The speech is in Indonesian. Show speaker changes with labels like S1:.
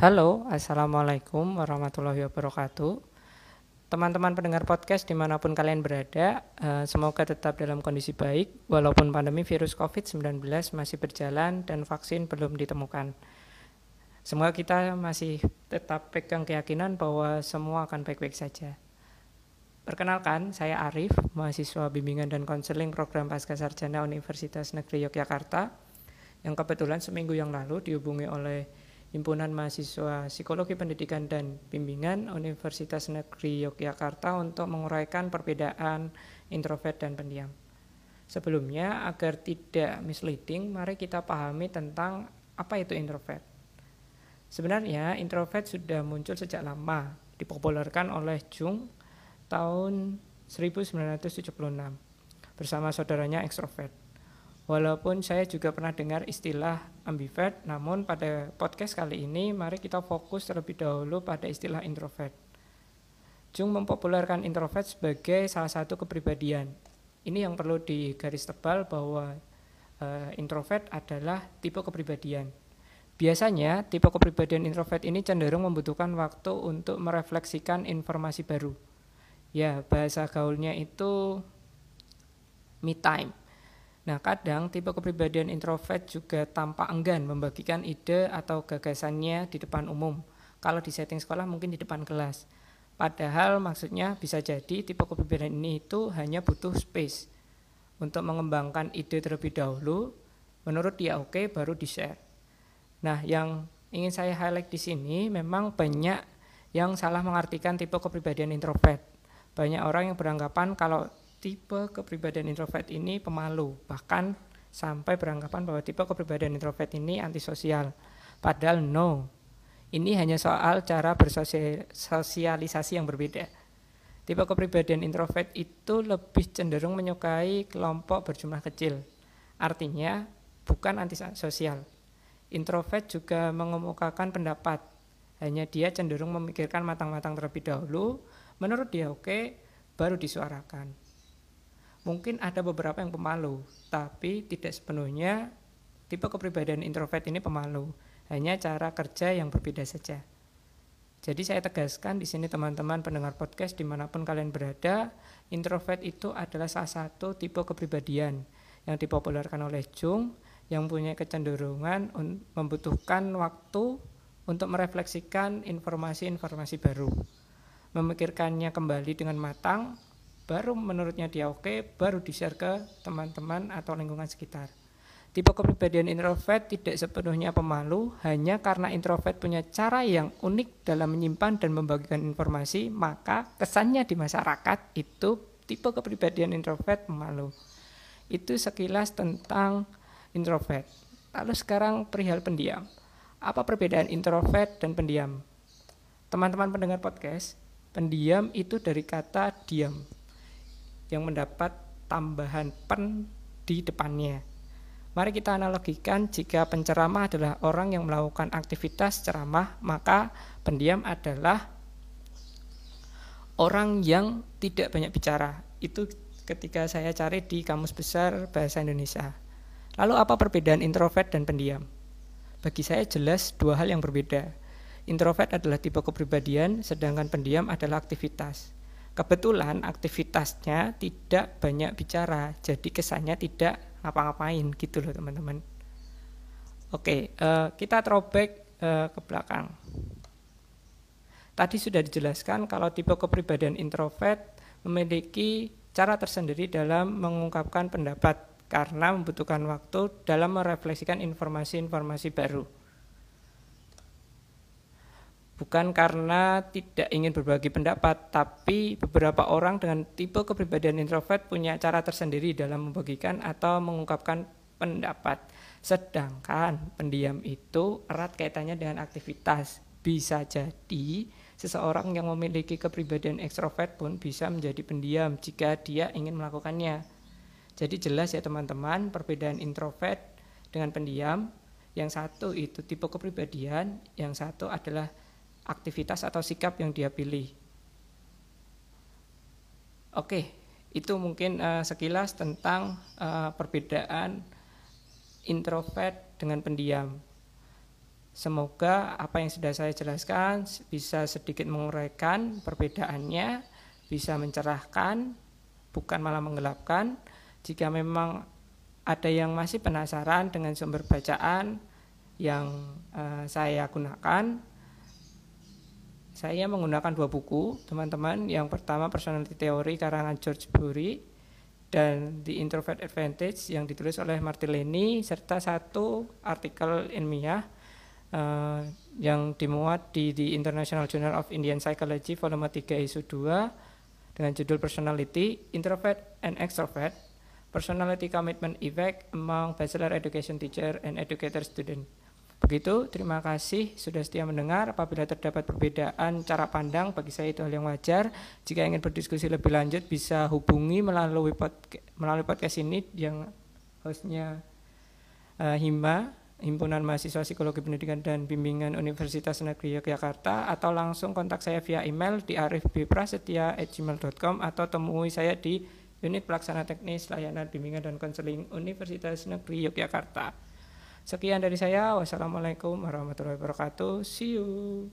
S1: Halo, Assalamualaikum warahmatullahi wabarakatuh. Teman-teman pendengar podcast di mana pun kalian berada, eh, semoga tetap dalam kondisi baik walaupun pandemi virus COVID-19 masih berjalan dan vaksin belum ditemukan. Semoga kita masih tetap pegang keyakinan bahwa semua akan baik-baik saja. Perkenalkan, saya Arif, mahasiswa bimbingan dan konseling program Pasca Sarjana Universitas Negeri Yogyakarta, yang kebetulan seminggu yang lalu dihubungi oleh Himpunan Mahasiswa Psikologi Pendidikan dan Bimbingan Universitas Negeri Yogyakarta untuk menguraikan perbedaan introvert dan pendiam. Sebelumnya, agar tidak misleading, mari kita pahami tentang apa itu introvert. Sebenarnya, introvert sudah muncul sejak lama, dipopulerkan oleh Jung tahun 1976 bersama saudaranya ekstrovert. Walaupun saya juga pernah dengar istilah ambivert, namun pada podcast kali ini mari kita fokus terlebih dahulu pada istilah introvert. Jung mempopulerkan introvert sebagai salah satu kepribadian. Ini yang perlu digaris tebal bahwa uh, introvert adalah tipe kepribadian. Biasanya tipe kepribadian introvert ini cenderung membutuhkan waktu untuk merefleksikan informasi baru. Ya, bahasa gaulnya itu me time Nah, kadang tipe kepribadian introvert juga tampak enggan membagikan ide atau gagasannya di depan umum. Kalau di setting sekolah mungkin di depan kelas. Padahal maksudnya bisa jadi tipe kepribadian ini itu hanya butuh space untuk mengembangkan ide terlebih dahulu. Menurut dia oke okay, baru di-share. Nah, yang ingin saya highlight di sini memang banyak yang salah mengartikan tipe kepribadian introvert. Banyak orang yang beranggapan kalau tipe kepribadian introvert ini pemalu, bahkan sampai beranggapan bahwa tipe kepribadian introvert ini antisosial. Padahal no, ini hanya soal cara bersosialisasi yang berbeda. Tipe kepribadian introvert itu lebih cenderung menyukai kelompok berjumlah kecil. Artinya bukan antisosial. Introvert juga mengemukakan pendapat. Hanya dia cenderung memikirkan matang-matang terlebih dahulu. Menurut dia oke, okay, baru disuarakan. Mungkin ada beberapa yang pemalu, tapi tidak sepenuhnya tipe kepribadian introvert ini pemalu. Hanya cara kerja yang berbeda saja. Jadi saya tegaskan di sini teman-teman pendengar podcast di mana pun kalian berada, introvert itu adalah salah satu tipe kepribadian yang dipopulerkan oleh Jung yang punya kecenderungan membutuhkan waktu untuk merefleksikan informasi-informasi baru, memikirkannya kembali dengan matang baru menurutnya dia oke, okay, baru di-share ke teman-teman atau lingkungan sekitar. Tipe kepribadian introvert tidak sepenuhnya pemalu, hanya karena introvert punya cara yang unik dalam menyimpan dan membagikan informasi, maka kesannya di masyarakat itu tipe kepribadian introvert pemalu. Itu sekilas tentang introvert. Lalu sekarang perihal pendiam. Apa perbedaan introvert dan pendiam? Teman-teman pendengar podcast, pendiam itu dari kata diam yang mendapat tambahan pen di depannya. Mari kita analogikan jika penceramah adalah orang yang melakukan aktivitas ceramah, maka pendiam adalah orang yang tidak banyak bicara. Itu ketika saya cari di Kamus Besar Bahasa Indonesia. Lalu apa perbedaan introvert dan pendiam? Bagi saya jelas dua hal yang berbeda. Introvert adalah tipe kepribadian, sedangkan pendiam adalah aktivitas kebetulan aktivitasnya tidak banyak bicara jadi kesannya tidak ngapa-ngapain gitu loh teman-teman. Oke uh, kita throwback uh, ke belakang. Tadi sudah dijelaskan kalau tipe kepribadian introvert memiliki cara tersendiri dalam mengungkapkan pendapat karena membutuhkan waktu dalam merefleksikan informasi-informasi baru bukan karena tidak ingin berbagi pendapat, tapi beberapa orang dengan tipe kepribadian introvert punya cara tersendiri dalam membagikan atau mengungkapkan pendapat. Sedangkan pendiam itu erat kaitannya dengan aktivitas. Bisa jadi seseorang yang memiliki kepribadian ekstrovert pun bisa menjadi pendiam jika dia ingin melakukannya. Jadi jelas ya teman-teman perbedaan introvert dengan pendiam. Yang satu itu tipe kepribadian, yang satu adalah aktivitas atau sikap yang dia pilih. Oke, itu mungkin uh, sekilas tentang uh, perbedaan introvert dengan pendiam. Semoga apa yang sudah saya jelaskan bisa sedikit menguraikan perbedaannya, bisa mencerahkan, bukan malah menggelapkan. Jika memang ada yang masih penasaran dengan sumber bacaan yang uh, saya gunakan, saya menggunakan dua buku, teman-teman. Yang pertama Personality Theory karangan George Bury dan The Introvert Advantage yang ditulis oleh Martellini serta satu artikel ilmiah uh, yang dimuat di The International Journal of Indian Psychology volume 3 isu 2 dengan judul Personality, Introvert and Extrovert, Personality Commitment Effect among Bachelor Education Teacher and Educator Student. Begitu, terima kasih sudah setia mendengar. Apabila terdapat perbedaan cara pandang, bagi saya itu hal yang wajar. Jika ingin berdiskusi lebih lanjut, bisa hubungi melalui podcast, melalui podcast ini yang hostnya uh, Hima, Himpunan Mahasiswa Psikologi Pendidikan dan Bimbingan Universitas Negeri Yogyakarta, atau langsung kontak saya via email di arifbprasetya@gmail.com atau temui saya di Unit Pelaksana Teknis Layanan Bimbingan dan Konseling Universitas Negeri Yogyakarta. Sekian dari saya. Wassalamualaikum warahmatullahi wabarakatuh. See you.